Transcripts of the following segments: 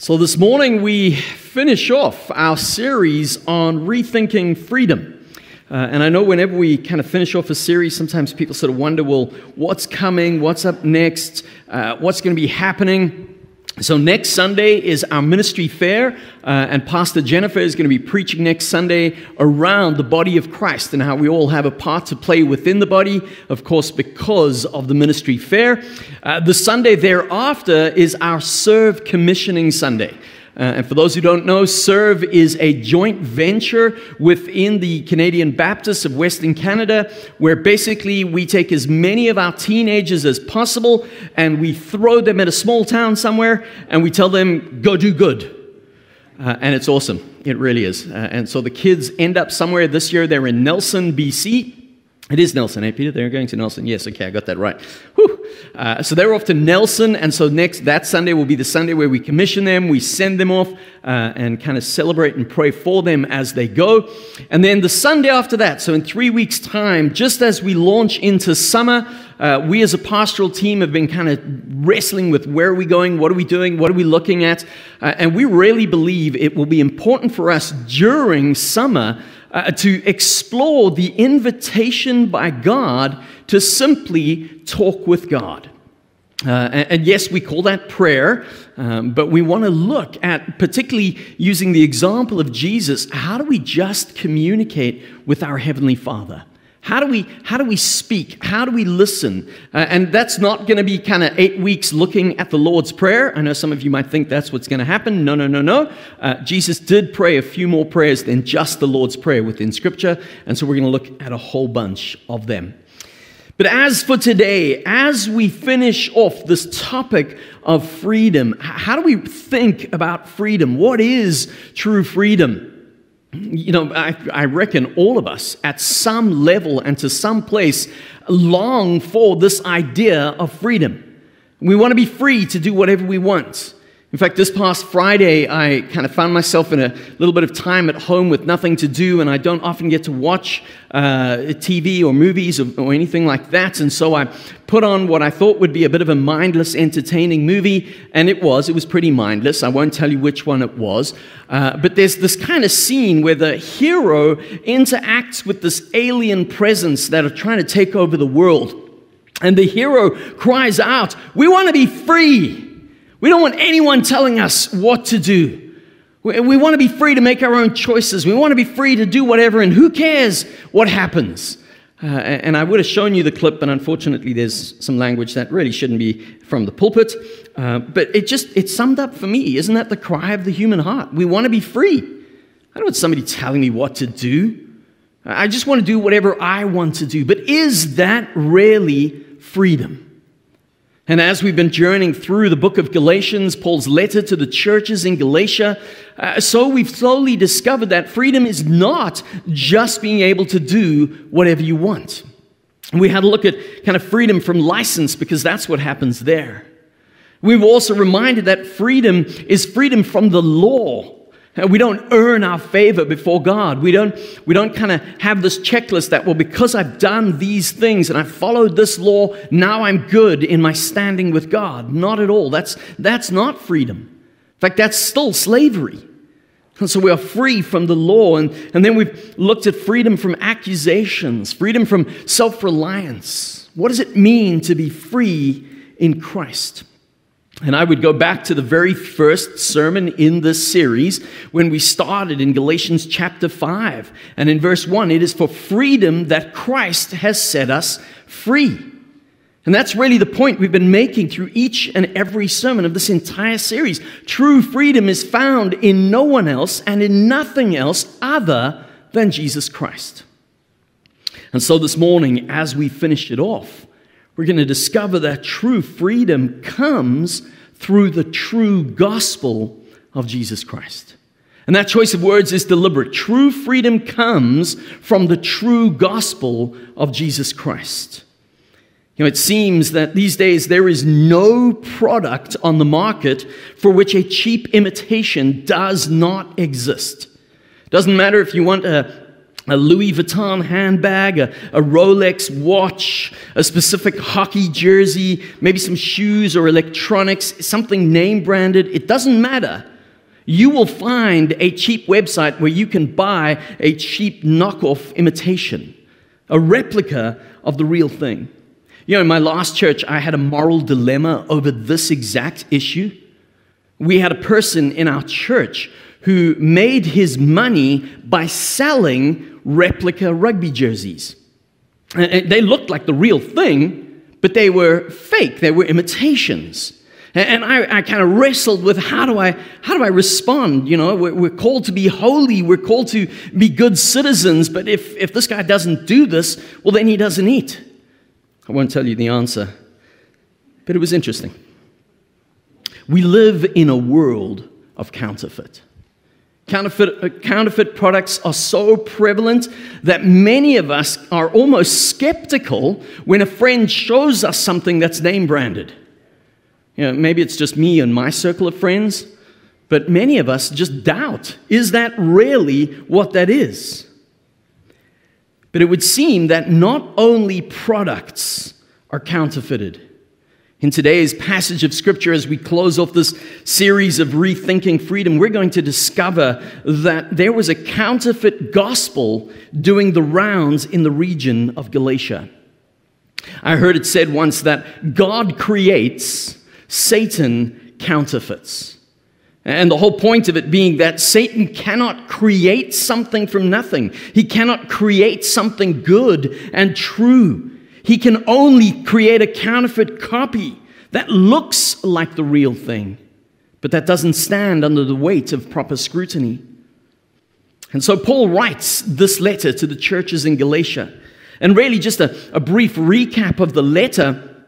So, this morning we finish off our series on rethinking freedom. Uh, and I know whenever we kind of finish off a series, sometimes people sort of wonder, well, what's coming? What's up next? Uh, what's going to be happening? So, next Sunday is our ministry fair, uh, and Pastor Jennifer is going to be preaching next Sunday around the body of Christ and how we all have a part to play within the body, of course, because of the ministry fair. Uh, the Sunday thereafter is our Serve Commissioning Sunday. Uh, and for those who don't know, Serve is a joint venture within the Canadian Baptists of Western Canada, where basically we take as many of our teenagers as possible and we throw them at a small town somewhere and we tell them, go do good. Uh, and it's awesome. It really is. Uh, and so the kids end up somewhere this year. They're in Nelson, BC. It is Nelson, eh, Peter? They're going to Nelson. Yes, okay, I got that right. Uh, so they're off to Nelson, and so next that Sunday will be the Sunday where we commission them, we send them off, uh, and kind of celebrate and pray for them as they go. And then the Sunday after that, so in three weeks' time, just as we launch into summer, uh, we as a pastoral team have been kind of wrestling with where are we going, what are we doing, what are we looking at, uh, and we really believe it will be important for us during summer uh, to explore the invitation by God to simply talk with God. Uh, and, and, yes, we call that prayer, um, but we want to look at, particularly using the example of Jesus, how do we just communicate with our Heavenly Father? How do we, how do we speak? How do we listen? Uh, and that's not going to be kind of eight weeks looking at the Lord's Prayer. I know some of you might think that's what's going to happen. No, no, no, no. Uh, Jesus did pray a few more prayers than just the Lord's Prayer within Scripture. And so we're going to look at a whole bunch of them. But as for today, as we finish off this topic of freedom, how do we think about freedom? What is true freedom? You know, I, I, reckon all of us at some level and to some place long for this idea of freedom. We want to be free to do whatever we want. In fact, this past Friday, I kind of found myself in a little bit of time at home with nothing to do, and I don't often get to watch uh, TV or movies or, or, anything like that. And so I put on what I thought would be a bit of a mindless, entertaining movie, and it was. It was pretty mindless. I won't tell you which one it was. Uh, but there's this kind of scene where the hero interacts with this alien presence that are trying to take over the world. And the hero cries out, We want to be free. We don't want anyone telling us what to do. We, want to be free to make our own choices. We want to be free to do whatever, and who cares what happens? Uh, and I would have shown you the clip, but unfortunately, there's some language that really shouldn't be from the pulpit. Uh, but it just it summed up for me. Isn't that the cry of the human heart? We want to be free. I don't want somebody telling me what to do. I just want to do whatever I want to do. But is that really freedom? And as we've been journeying through the book of Galatians, Paul's letter to the churches in Galatia, uh, so we've slowly discovered that freedom is not just being able to do whatever you want. We had a look at kind of freedom from license because that's what happens there. We've also reminded that freedom is freedom from the law we don't earn our favor before God. We don't, we don't kind of have this checklist that, well, because I've done these things and I've followed this law, now I'm good in my standing with God. Not at all. That's, that's not freedom. In fact, that's still slavery. And so we are free from the law. And, and then we've looked at freedom from accusations, freedom from self reliance. What does it mean to be free in Christ? And I would go back to the very first sermon in this series when we started in Galatians chapter 5. And in verse 1, it is for freedom that Christ has set us free. And that's really the point we've been making through each and every sermon of this entire series. True freedom is found in no one else and in nothing else other than Jesus Christ. And so this morning, as we finish it off, we're going to discover that true freedom comes through the true gospel of Jesus Christ. And that choice of words is deliberate. True freedom comes from the true gospel of Jesus Christ. You know, it seems that these days there is no product on the market for which a cheap imitation does not exist. Doesn't matter if you want a a Louis Vuitton handbag, a, a, Rolex watch, a specific hockey jersey, maybe some shoes or electronics, something name branded, it doesn't matter. You will find a cheap website where you can buy a cheap knockoff imitation, a replica of the real thing. You know, in my last church, I had a moral dilemma over this exact issue. We had a person in our church who made his money by selling replica rugby jerseys. And they looked like the real thing, but they were fake, they were imitations. And I, I kind of wrestled with how do I how do I respond? You know, we're, we're, called to be holy, we're called to be good citizens, but if, if this guy doesn't do this, well, then he doesn't eat. I won't tell you the answer, but it was interesting. We live in a world of counterfeit. Counterfeit, uh, counterfeit products are so prevalent that many of us are almost skeptical when a friend shows us something that's name branded. You know, maybe it's just me and my circle of friends, but many of us just doubt is that really what that is? But it would seem that not only products are counterfeited, in today's passage of Scripture, as we close off this series of Rethinking Freedom, we're going to discover that there was a counterfeit gospel doing the rounds in the region of Galatia. I heard it said once that God creates, Satan counterfeits. And the whole point of it being that Satan cannot create something from nothing. He cannot create something good and true. He can only create a counterfeit copy that looks like the real thing, but that doesn't stand under the weight of proper scrutiny. And so Paul writes this letter to the churches in Galatia. And really, just a, a brief recap of the letter.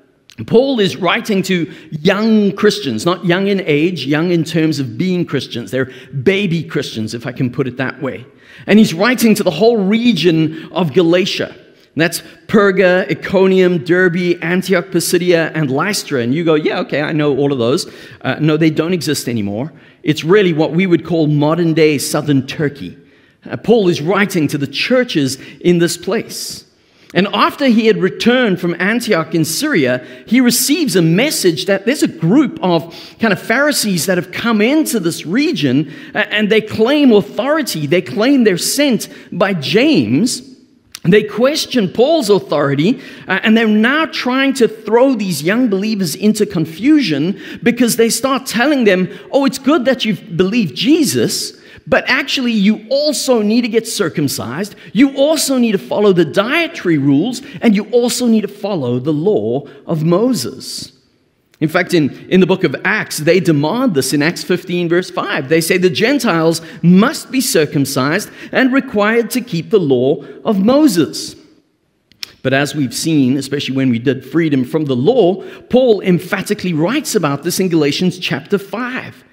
Paul is writing to young Christians, not young in age, young in terms of being Christians. They're baby Christians, if I can put it that way. And he's writing to the whole region of Galatia. And that's Perga, Iconium, Derbe, Antioch, Pisidia, and Lystra. And you go, yeah, okay, I know all of those. Uh, no, they don't exist anymore. It's really what we would call modern day southern Turkey. Uh, Paul is writing to the churches in this place. And after he had returned from Antioch in Syria, he receives a message that there's a group of kind of Pharisees that have come into this region uh, and they claim authority. They claim they're sent by James they question Paul's authority, uh, and they're now trying to throw these young believers into confusion because they start telling them, oh, it's good that you've believed Jesus, but actually, you also need to get circumcised. You also need to follow the dietary rules, and you also need to follow the law of Moses. In fact, in, in the book of Acts, they demand this in Acts 15, verse 5. They say the Gentiles must be circumcised and required to keep the law of Moses. But as we've seen, especially when we did freedom from the law, Paul emphatically writes about this in Galatians chapter 5.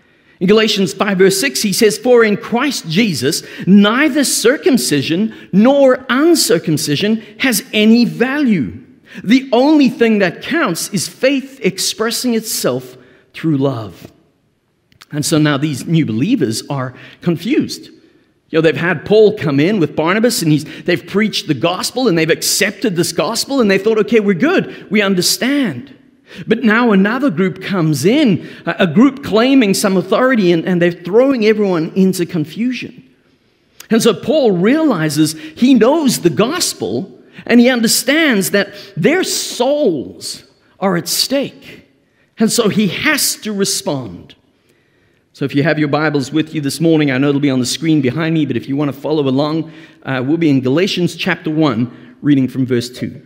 In Galatians 5, verse 6, he says, For in Christ Jesus, neither circumcision nor uncircumcision has any value the only thing that counts is faith expressing itself through love. And so now these new believers are confused. You know, they've had Paul come in with Barnabas and he's, they've preached the gospel and they've accepted this gospel and they thought, okay, we're good. We understand. But now another group comes in, a group claiming some authority, and, and they're throwing everyone into confusion. And so Paul realizes he knows the gospel, and he understands that their souls are at stake. And so he has to respond. So if you have your Bibles with you this morning, I know it'll be on the screen behind me, but if you want to follow along, uh, we'll be in Galatians chapter 1, reading from verse 2.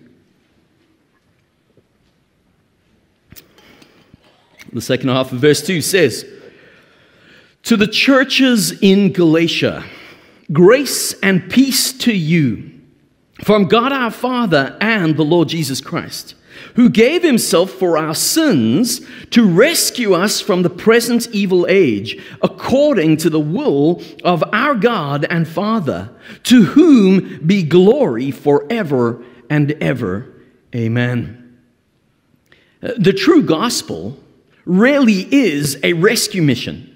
The second half of verse 2 says, To the churches in Galatia, grace and peace to you from God our Father and the Lord Jesus Christ, who gave himself for our sins to rescue us from the present evil age, according to the will of our God and Father, to whom be glory forever and ever. Amen. The true gospel really is a rescue mission.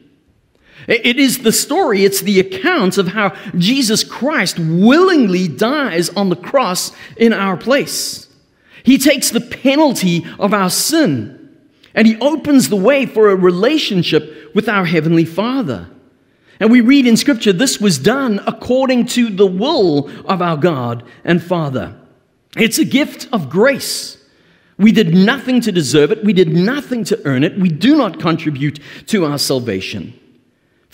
It is the story, it's the account of how Jesus Christ willingly dies on the cross in our place. He takes the penalty of our sin and he opens the way for a relationship with our Heavenly Father. And we read in Scripture, this was done according to the will of our God and Father. It's a gift of grace. We did nothing to deserve it, we did nothing to earn it, we do not contribute to our salvation.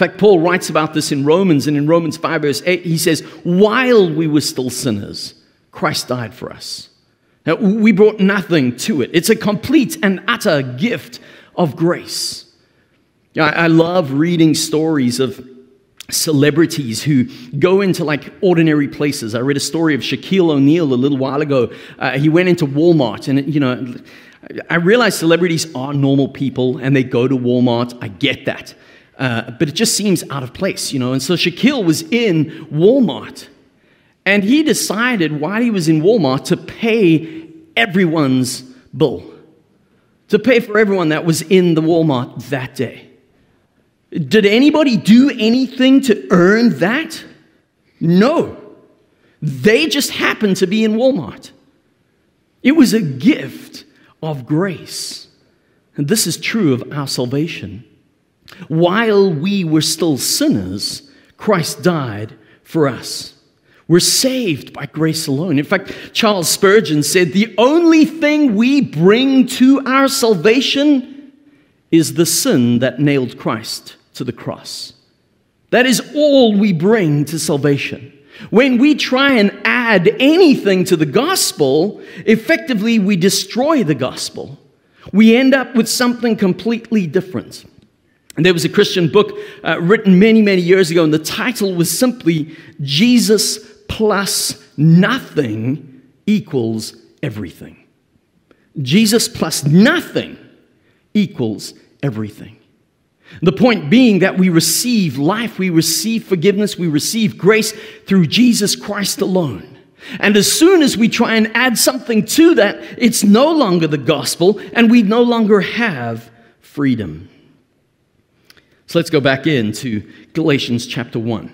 In fact, Paul writes about this in Romans, and in Romans 5, verse 8, he says, While we were still sinners, Christ died for us. Now, we brought nothing to it. It's a complete and utter gift of grace. I love reading stories of celebrities who go into like ordinary places. I read a story of Shaquille O'Neal a little while ago. Uh, he went into Walmart, and you know, I realize celebrities are normal people and they go to Walmart. I get that. Uh, but it just seems out of place, you know. And so Shaquille was in Walmart, and he decided while he was in Walmart to pay everyone's bill, to pay for everyone that was in the Walmart that day. Did anybody do anything to earn that? No. They just happened to be in Walmart. It was a gift of grace. And this is true of our salvation. While we were still sinners, Christ died for us. We're saved by grace alone. In fact, Charles Spurgeon said the only thing we bring to our salvation is the sin that nailed Christ to the cross. That is all we bring to salvation. When we try and add anything to the gospel, effectively we destroy the gospel. We end up with something completely different. And there was a Christian book uh, written many, many years ago, and the title was simply Jesus plus nothing equals everything. Jesus plus nothing equals everything. The point being that we receive life, we receive forgiveness, we receive grace through Jesus Christ alone. And as soon as we try and add something to that, it's no longer the gospel and we no longer have freedom. So let's go back into Galatians chapter 1.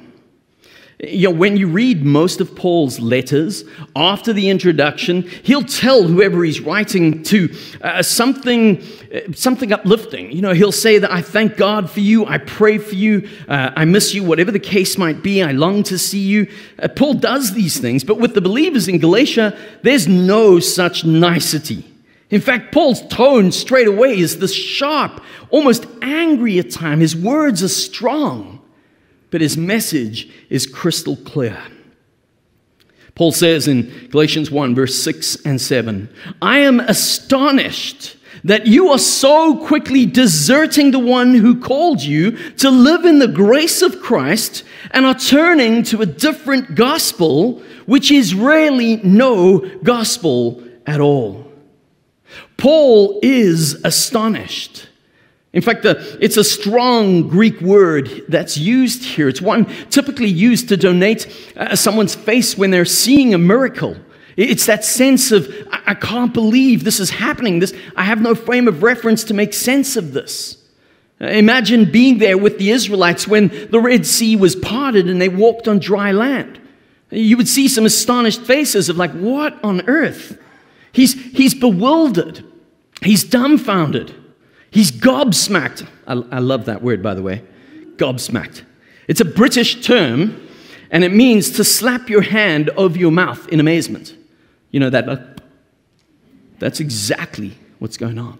You know, when you read most of Paul's letters, after the introduction, he'll tell whoever he's writing to uh, something, uh, something uplifting. You know, he'll say that I thank God for you, I pray for you, uh, I miss you, whatever the case might be, I long to see you. Uh, Paul does these things, but with the believers in Galatia, there's no such nicety. In fact, Paul's tone straight away is this sharp, almost angry at times. His words are strong but his message is crystal clear. Paul says in Galatians 1, verse 6 and 7 I am astonished that you are so quickly deserting the one who called you to live in the grace of Christ and are turning to a different gospel, which is really no gospel at all. Paul is astonished. In fact, the, it's a strong Greek word that's used here. It's one typically used to donate uh, someone's face when they're seeing a miracle. It's that sense of, I, I can't believe this is happening. This, I have no frame of reference to make sense of this. Uh, imagine being there with the Israelites when the Red Sea was parted and they walked on dry land. You would see some astonished faces of, like, what on earth? He's, he's bewildered, he's dumbfounded. He's gobsmacked. I, I love that word, by the way. Gobsmacked. It's a British term, and it means to slap your hand over your mouth in amazement. You know that? Uh, that's exactly what's going on.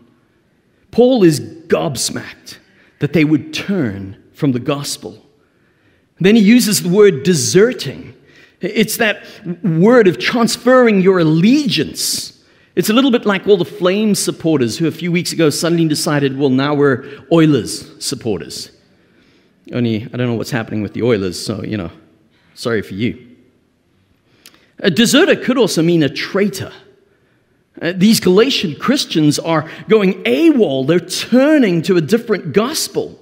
Paul is gobsmacked that they would turn from the gospel. Then he uses the word deserting. It's that word of transferring your allegiance it's a little bit like all the Flames supporters who a few weeks ago suddenly decided, well, now we're Oilers supporters. Only, I don't know what's happening with the Oilers, so, you know, sorry for you. A deserter could also mean a traitor. Uh, these Galatian Christians are going AWOL, they're turning to a different gospel.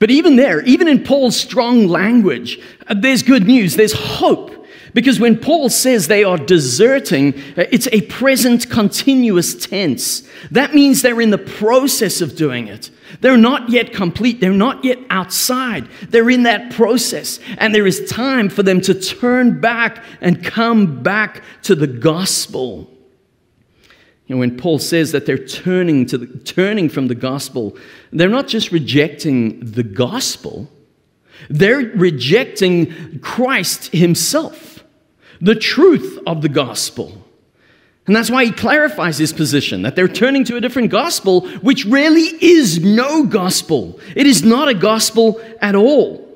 But even there, even in Paul's strong language, uh, there's good news, there's hope Because when Paul says they are deserting, uh, it's a present continuous tense. That means they're in the process of doing it. They're not yet complete. They're not yet outside. They're in that process. And there is time for them to turn back and come back to the gospel. When Paul says that they're turning, to the, turning from the gospel, they're not just rejecting the gospel, they're rejecting Christ himself, the truth of the gospel. And that's why he clarifies his position that they're turning to a different gospel, which really is no gospel. It is not a gospel at all.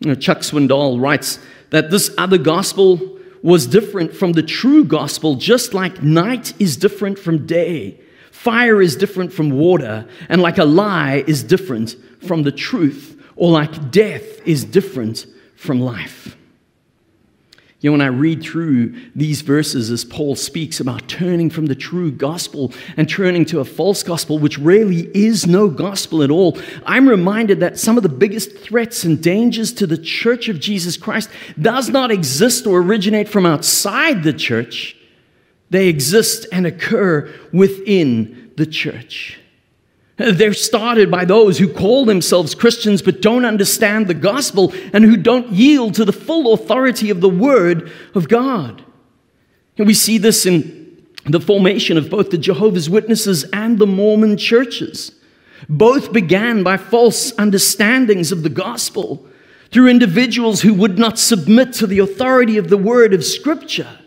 You know, Chuck Swindoll writes that this other gospel was different from the true gospel, just like night is different from day, fire is different from water, and like a lie is different from the truth, or like death is different from life. You know, when I read through these verses as Paul speaks about turning from the true gospel and turning to a false gospel, which really is no gospel at all, I'm reminded that some of the biggest threats and dangers to the church of Jesus Christ does not exist or originate from outside the church. They exist and occur within the church. They're started by those who call themselves Christians but don't understand the gospel and who don't yield to the full authority of the Word of God. And we see this in the formation of both the Jehovah's Witnesses and the Mormon churches. Both began by false understandings of the gospel through individuals who would not submit to the authority of the Word of Scripture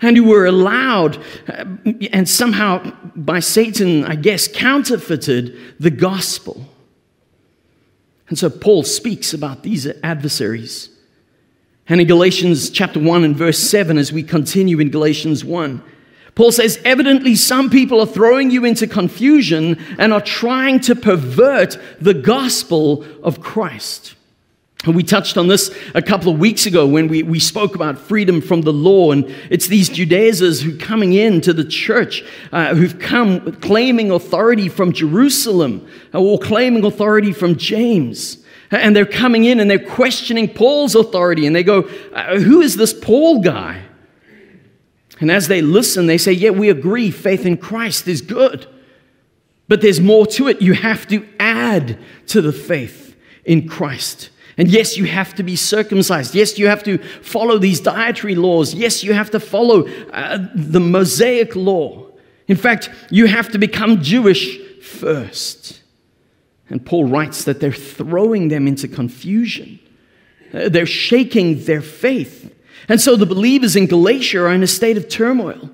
and who were allowed uh, and somehow by Satan, I guess, counterfeited the gospel. And so Paul speaks about these adversaries. And in Galatians chapter 1 and verse 7, as we continue in Galatians 1, Paul says, Evidently, some people are throwing you into confusion and are trying to pervert the gospel of Christ. And we touched on this a couple of weeks ago when we, we spoke about freedom from the law. And it's these Judaizers who coming in to the church, uh, who've come claiming authority from Jerusalem uh, or claiming authority from James. And they're coming in and they're questioning Paul's authority. And they go, uh, Who is this Paul guy? And as they listen, they say, Yeah, we agree, faith in Christ is good. But there's more to it. You have to add to the faith in Christ. And yes, you have to be circumcised. Yes, you have to follow these dietary laws. Yes, you have to follow uh, the Mosaic law. In fact, you have to become Jewish first. And Paul writes that they're throwing them into confusion, uh, they're shaking their faith. And so the believers in Galatia are in a state of turmoil.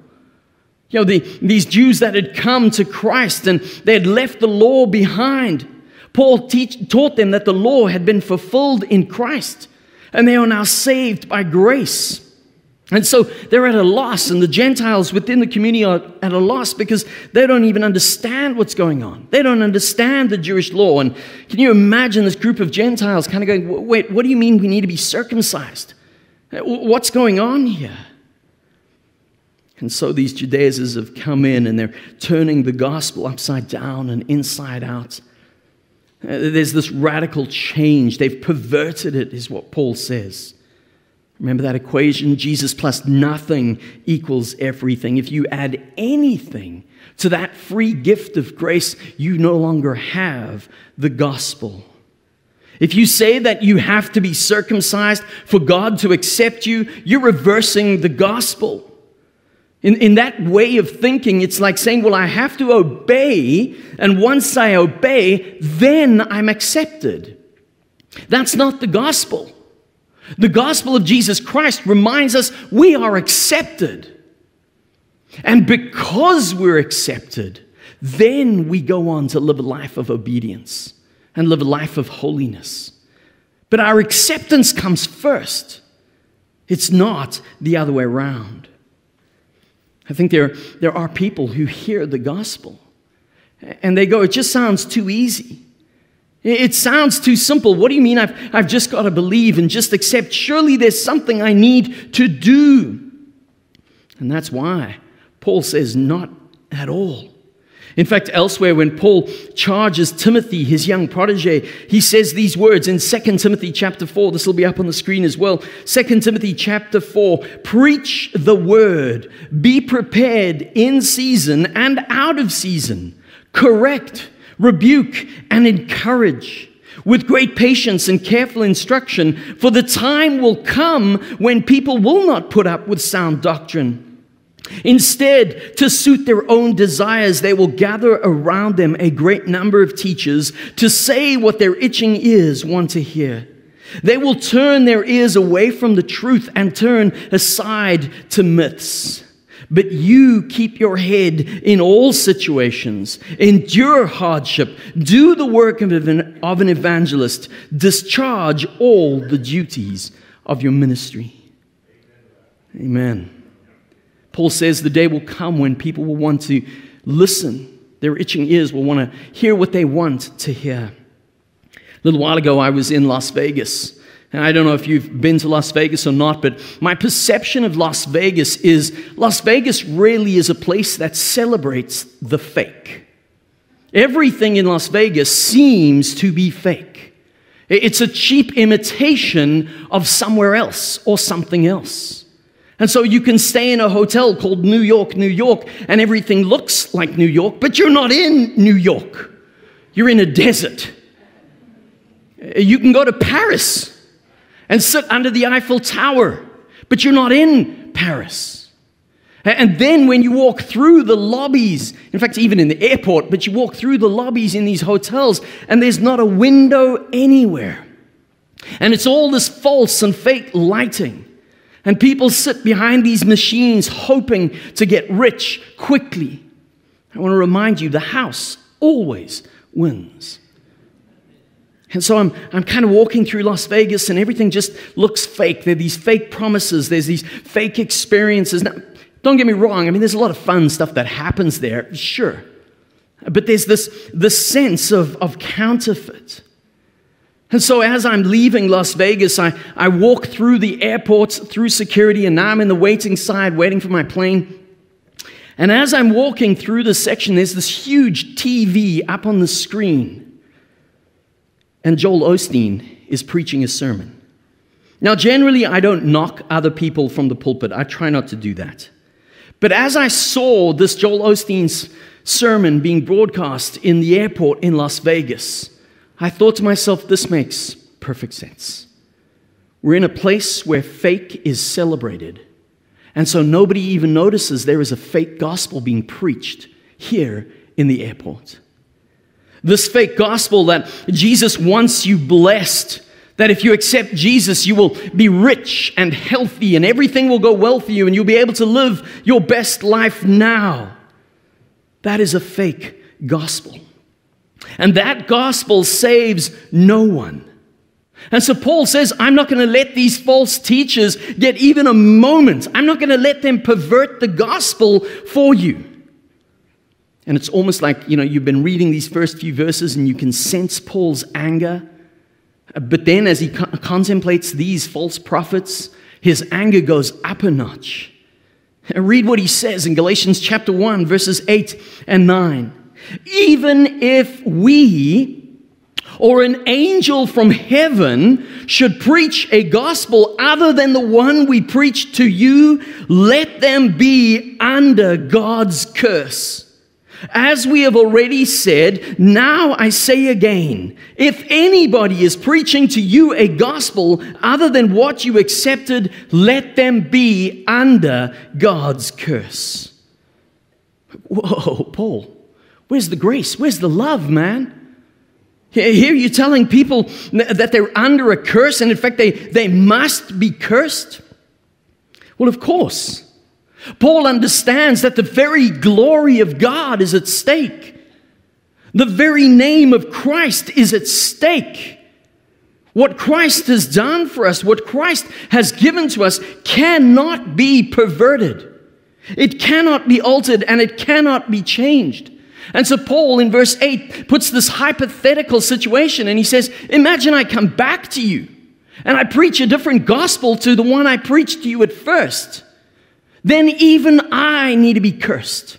You know, the, these Jews that had come to Christ and they had left the law behind. Paul teach, taught them that the law had been fulfilled in Christ, and they are now saved by grace. And so they're at a loss, and the Gentiles within the community are at a loss because they don't even understand what's going on. They don't understand the Jewish law. And can you imagine this group of Gentiles kind of going, Wait, what do you mean we need to be circumcised? What's going on here? And so these Judaizers have come in and they're turning the gospel upside down and inside out. Uh, there's this radical change. They've perverted it, is what Paul says. Remember that equation? Jesus plus nothing equals everything. If you add anything to that free gift of grace, you no longer have the gospel. If you say that you have to be circumcised for God to accept you, you're reversing the gospel. In, in that way of thinking, it's like saying, Well, I have to obey, and once I obey, then I'm accepted. That's not the gospel. The gospel of Jesus Christ reminds us we are accepted. And because we're accepted, then we go on to live a life of obedience and live a life of holiness. But our acceptance comes first, it's not the other way around. I think there, there are people who hear the gospel and they go, it just sounds too easy. It sounds too simple. What do you mean I've, I've just got to believe and just accept? Surely there's something I need to do. And that's why Paul says, not at all. In fact, elsewhere, when Paul charges Timothy, his young protege, he says these words in 2 Timothy chapter 4. This will be up on the screen as well. 2 Timothy chapter 4 Preach the word, be prepared in season and out of season, correct, rebuke, and encourage with great patience and careful instruction, for the time will come when people will not put up with sound doctrine Instead, to suit their own desires, they will gather around them a great number of teachers to say what their itching ears want to hear. They will turn their ears away from the truth and turn aside to myths. But you keep your head in all situations, endure hardship, do the work of an, evangelist, discharge all the duties of your ministry. Amen. Paul says the day will come when people will want to listen. Their itching ears will want to hear what they want to hear. A little while ago, I was in Las Vegas. And I don't know if you've been to Las Vegas or not, but my perception of Las Vegas is Las Vegas really is a place that celebrates the fake. Everything in Las Vegas seems to be fake. It's a cheap imitation of somewhere else or something else. And so you can stay in a hotel called New York, New York, and everything looks like New York, but you're not in New York. You're in a desert. Uh, you can go to Paris and sit under the Eiffel Tower, but you're not in Paris. And then when you walk through the lobbies, in fact, even in the airport, but you walk through the lobbies in these hotels, and there's not a window anywhere. And it's all this false and fake lighting. And people sit behind these machines hoping to get rich quickly. I want to remind you the house always wins. And so I'm, I'm kind of walking through Las Vegas and everything just looks fake. There are these fake promises, there's these fake experiences. Now, don't get me wrong, I mean, there's a lot of fun stuff that happens there, sure. But there's this, this sense of, of counterfeit. And so, as I'm leaving Las Vegas, I, I walk through the airports, through security, and now I'm in the waiting side, waiting for my plane. And as I'm walking through the section, there's this huge TV up on the screen. And Joel Osteen is preaching a sermon. Now, generally, I don't knock other people from the pulpit, I try not to do that. But as I saw this Joel Osteen's sermon being broadcast in the airport in Las Vegas, I thought to myself, this makes perfect sense. We're in a place where fake is celebrated. And so nobody even notices there is a fake gospel being preached here in the airport. This fake gospel that Jesus wants you blessed, that if you accept Jesus, you will be rich and healthy and everything will go well for you and you'll be able to live your best life now. That is a fake gospel. And that gospel saves no one. And so Paul says, I'm not going to let these false teachers get even a moment. I'm not going to let them pervert the gospel for you. And it's almost like, you know, you've been reading these first few verses and you can sense Paul's anger. But then as he co- contemplates these false prophets, his anger goes up a notch. And read what he says in Galatians chapter 1, verses 8 and 9. Even if we or an angel from heaven should preach a gospel other than the one we preach to you, let them be under God's curse. As we have already said, now I say again if anybody is preaching to you a gospel other than what you accepted, let them be under God's curse. Whoa, Paul. Where's the grace? Where's the love, man? Here you're telling people that they're under a curse, and in fact, they, they must be cursed. Well, of course. Paul understands that the very glory of God is at stake. The very name of Christ is at stake. What Christ has done for us, what Christ has given to us, cannot be perverted. It cannot be altered and it cannot be changed. And so Paul in verse 8 puts this hypothetical situation and he says, Imagine I come back to you and I preach a different gospel to the one I preached to you at first. Then even I need to be cursed.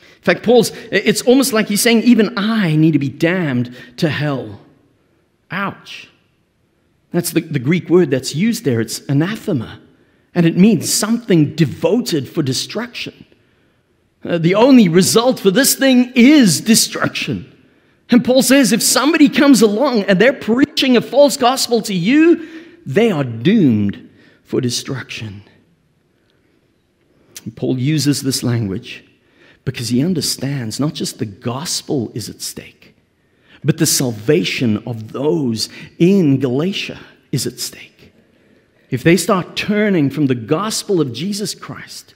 In fact, Paul's, it's almost like he's saying, even I need to be damned to hell. Ouch. That's the, the Greek word that's used there. It's anathema. And it means something devoted for destruction. Uh, the only result for this thing is destruction. And Paul says if somebody comes along and they're preaching a false gospel to you, they are doomed for destruction. And Paul uses this language because he understands not just the gospel is at stake, but the salvation of those in Galatia is at stake. If they start turning from the gospel of Jesus Christ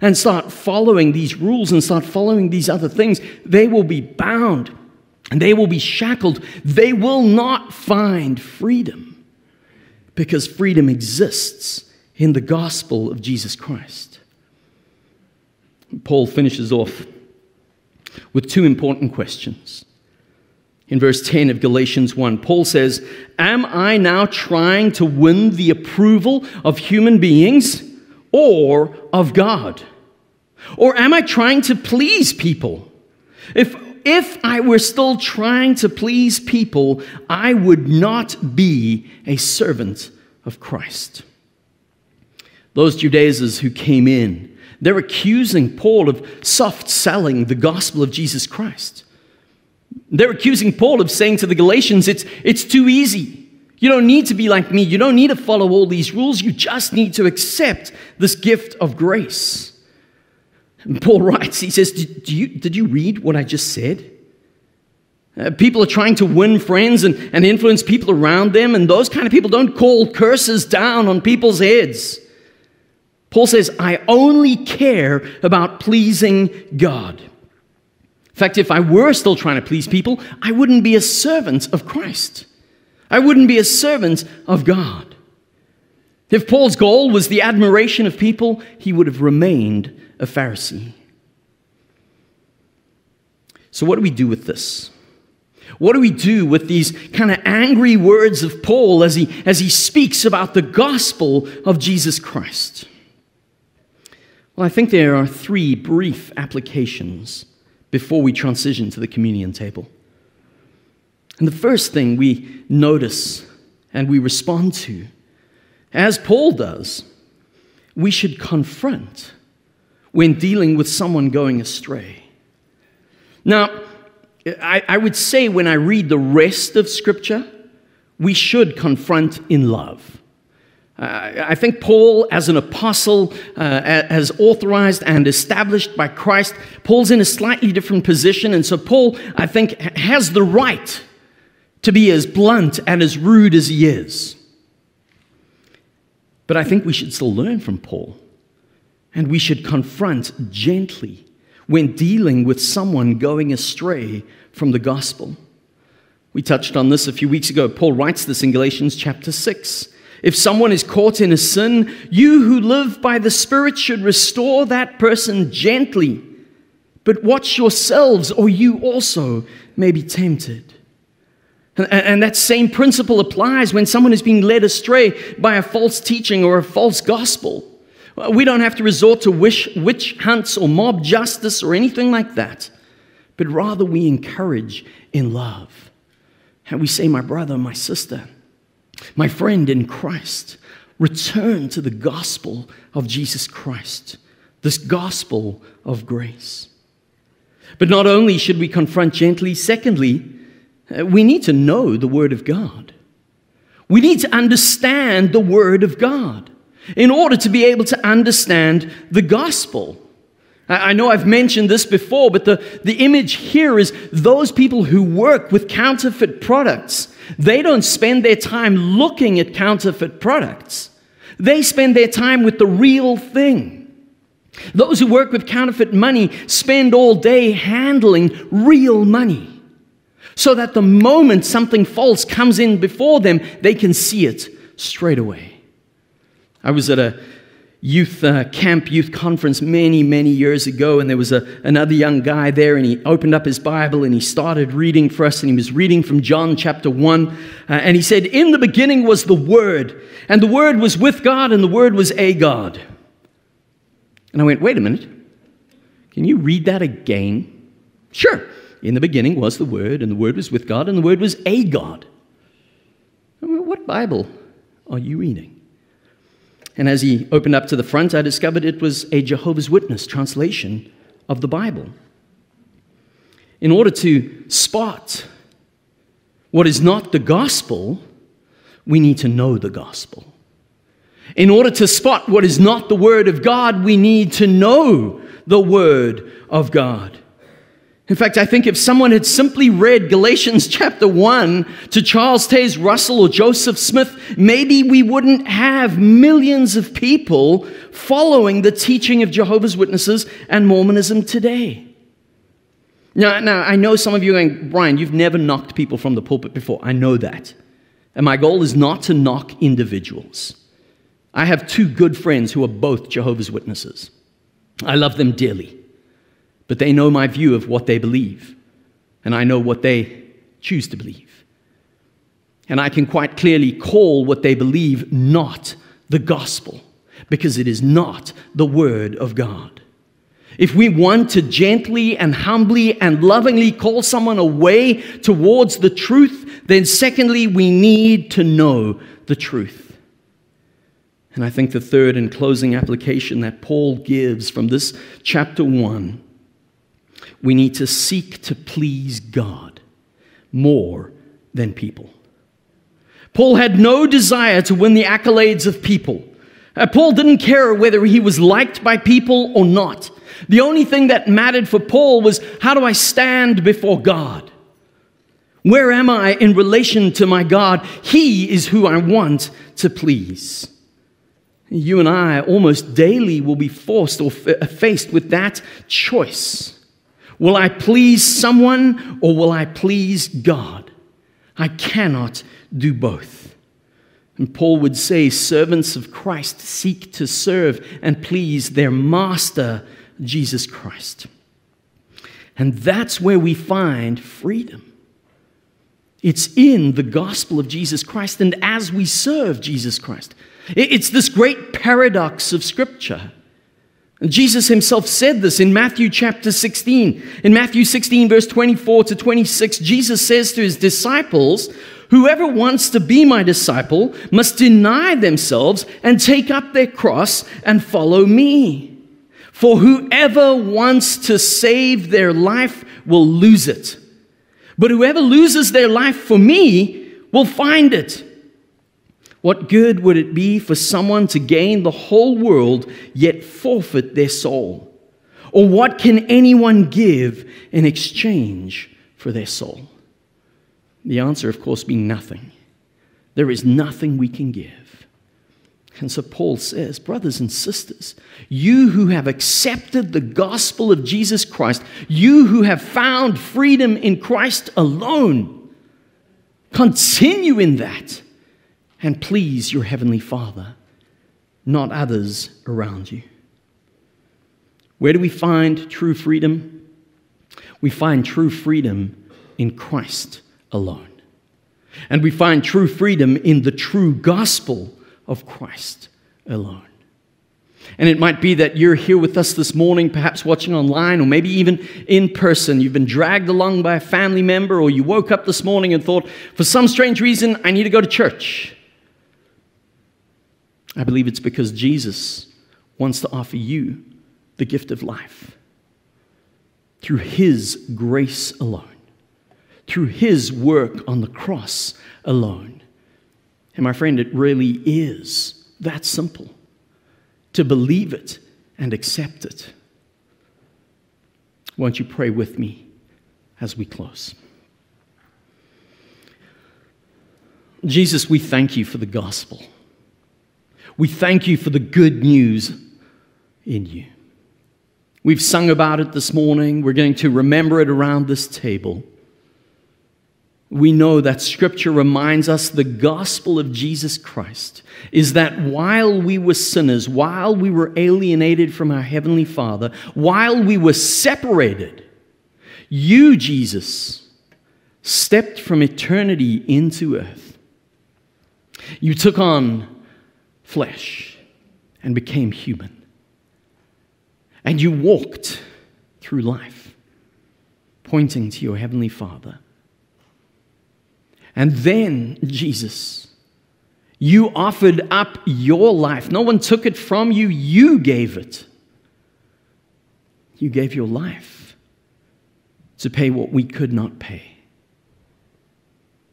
and start following these rules and start following these other things, they will be bound and they will be shackled. They will not find freedom because freedom exists in the gospel of Jesus Christ. Paul finishes off with two important questions. In verse 10 of Galatians 1, Paul says, Am I now trying to win the approval of human beings or of God? Or am I trying to please people? If if I were still trying to please people, I would not be a servant of Christ. Those Judaizers who came in, they're accusing Paul of soft selling the gospel of Jesus Christ. They're accusing Paul of saying to the Galatians, it's, it's too easy. You don't need to be like me. You don't need to follow all these rules. You just need to accept this gift of grace. And Paul writes, he says, did you, did you read what I just said? Uh, people are trying to win friends and, and influence people around them, and those kind of people don't call curses down on people's heads. Paul says, I only care about pleasing God. In fact, if I were still trying to please people, I wouldn't be a servant of Christ. I wouldn't be a servant of God. If Paul's goal was the admiration of people, he would have remained a Pharisee. So, what do we do with this? What do we do with these kind of angry words of Paul as he, as he speaks about the gospel of Jesus Christ? Well, I think there are three brief applications before we transition to the communion table. And the first thing we notice and we respond to, as Paul does, we should confront when dealing with someone going astray. Now, I, I, would say when I read the rest of Scripture, we should confront in love. I think Paul, as an apostle, uh, as authorized and established by Christ, Paul's in a slightly different position. And so, Paul, I think, has the right to be as blunt and as rude as he is. But I think we should still learn from Paul. And we should confront gently when dealing with someone going astray from the gospel. We touched on this a few weeks ago. Paul writes this in Galatians chapter 6. If someone is caught in a sin, you who live by the Spirit should restore that person gently. But watch yourselves, or you also may be tempted. And, that same principle applies when someone is being led astray by a false teaching or a false gospel. We don't have to resort to witch hunts or mob justice or anything like that, but rather we encourage in love. And we say, My brother, my sister, my friend in Christ, return to the gospel of Jesus Christ, this gospel of grace. But not only should we confront gently, secondly, Uh, we need to know the Word of God. We need to understand the Word of God in order to be able to understand the gospel. I know I've mentioned this before, but the, the image here is those people who work with counterfeit products. They don't spend their time looking at counterfeit products, they spend their time with the real thing. Those who work with counterfeit money spend all day handling real money so that the moment something false comes in before them, they can see it straight away. I was at a youth uh, camp, youth conference many, many years ago, and there was a, another young guy there, and he opened up his Bible and he started reading for us, and he was reading from John chapter 1. Uh, and he said, In the beginning was the Word, and the Word was with God, and the Word was a God. And I went, Wait a minute. Can you read that again? Sure, in the beginning was the Word, and the Word was with God, and the Word was a God. What Bible are you reading? And as he opened up to the front, I discovered it was a Jehovah's Witness translation of the Bible. In order to spot what is not the gospel, we need to know the gospel. In order to spot what is not the Word of God, we need to know the Word of God. In fact, I think if someone had simply read Galatians chapter 1 to Charles Taze Russell or Joseph Smith, maybe we wouldn't have millions of people following the teaching of Jehovah's Witnesses and Mormonism today. Now, now, I know some of you are going, Brian, you've never knocked people from the pulpit before. I know that. And my goal is not to knock individuals. I have two good friends who are both Jehovah's Witnesses. I love them dearly, but they know my view of what they believe, and I know what they choose to believe. And I can quite clearly call what they believe not the gospel, because it is not the Word of God. If we want to gently and humbly and lovingly call someone away towards the truth, then secondly, we need to know the truth. And I think the third and closing application that Paul gives from this chapter 1 we need to seek to please God more than people. Paul had no desire to win the accolades of people. Uh, Paul didn't care whether he was liked by people or not. The only thing that mattered for Paul was how do I stand before God? Where am I in relation to my God? He is who I want to please. You and I almost daily will be forced or f- faced with that choice. Will I please someone or will I please God? I cannot do both. And Paul would say, servants of Christ seek to serve and please their master, Jesus Christ. And that's where we find freedom. It's in the gospel of Jesus Christ and as we serve Jesus Christ. It's this great paradox of Scripture. Jesus himself said this in Matthew chapter 16. In Matthew 16, verse 24 to 26, Jesus says to his disciples, Whoever wants to be my disciple must deny themselves and take up their cross and follow me. For whoever wants to save their life will lose it. But whoever loses their life for me will find it. What good would it be for someone to gain the whole world yet forfeit their soul? Or what can anyone give in exchange for their soul? The answer, of course, being nothing. There is nothing we can give. And so Paul says, brothers and sisters, you who have accepted the gospel of Jesus Christ, you who have found freedom in Christ alone, continue in that and please your Heavenly Father, not others around you. Where do we find true freedom? We find true freedom in Christ alone. And we find true freedom in the true gospel of Christ alone. And it might be that you're here with us this morning, perhaps watching online, or maybe even in person. You've been dragged along by a family member, or you woke up this morning and thought, for some strange reason, I need to go to church. I believe it's because Jesus wants to offer you the gift of life through His grace alone, through His work on the cross alone. And my friend, it really is that simple to believe it and accept it. Won't you pray with me as we close? Jesus, we thank you for the gospel. We thank you for the good news in you. We've sung about it this morning. We're going to remember it around this table. We know that Scripture reminds us the gospel of Jesus Christ is that while we were sinners, while we were alienated from our Heavenly Father, while we were separated, you, Jesus, stepped from eternity into earth. You took on flesh and became human. And you walked through life, pointing to your Heavenly Father. And then, Jesus, you offered up your life. No one took it from you, you gave it. You gave your life to pay what we could not pay,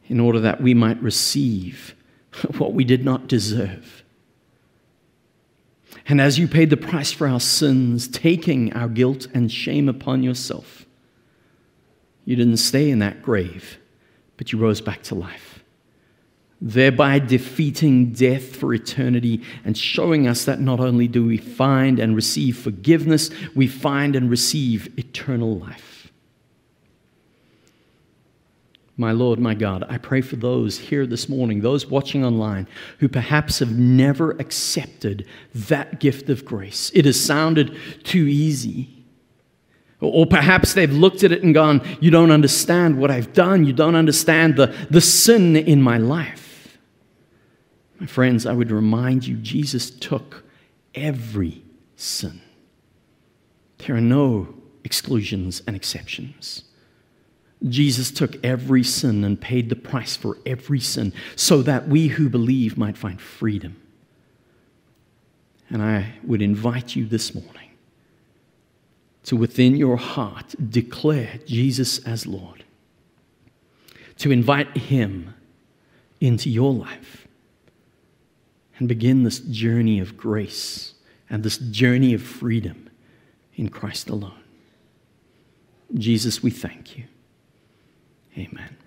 in order that we might receive what we did not deserve. And as you paid the price for our sins, taking our guilt and shame upon yourself, you didn't stay in that grave, but you rose back to life thereby defeating death for eternity and showing us that not only do we find and receive forgiveness, we find and receive eternal life. My Lord, my God, I pray for those here this morning, those watching online, who perhaps have never accepted that gift of grace. It has sounded too easy. Or perhaps they've looked at it and gone, You don't understand what I've done. You don't understand the, the sin in my life. My friends, I would remind you Jesus took every sin. There are no exclusions and exceptions. Jesus took every sin and paid the price for every sin so that we who believe might find freedom. And I would invite you this morning to within your heart declare Jesus as Lord, to invite Him into your life and begin this journey of grace and this journey of freedom in Christ alone. Jesus, we thank you. Amen.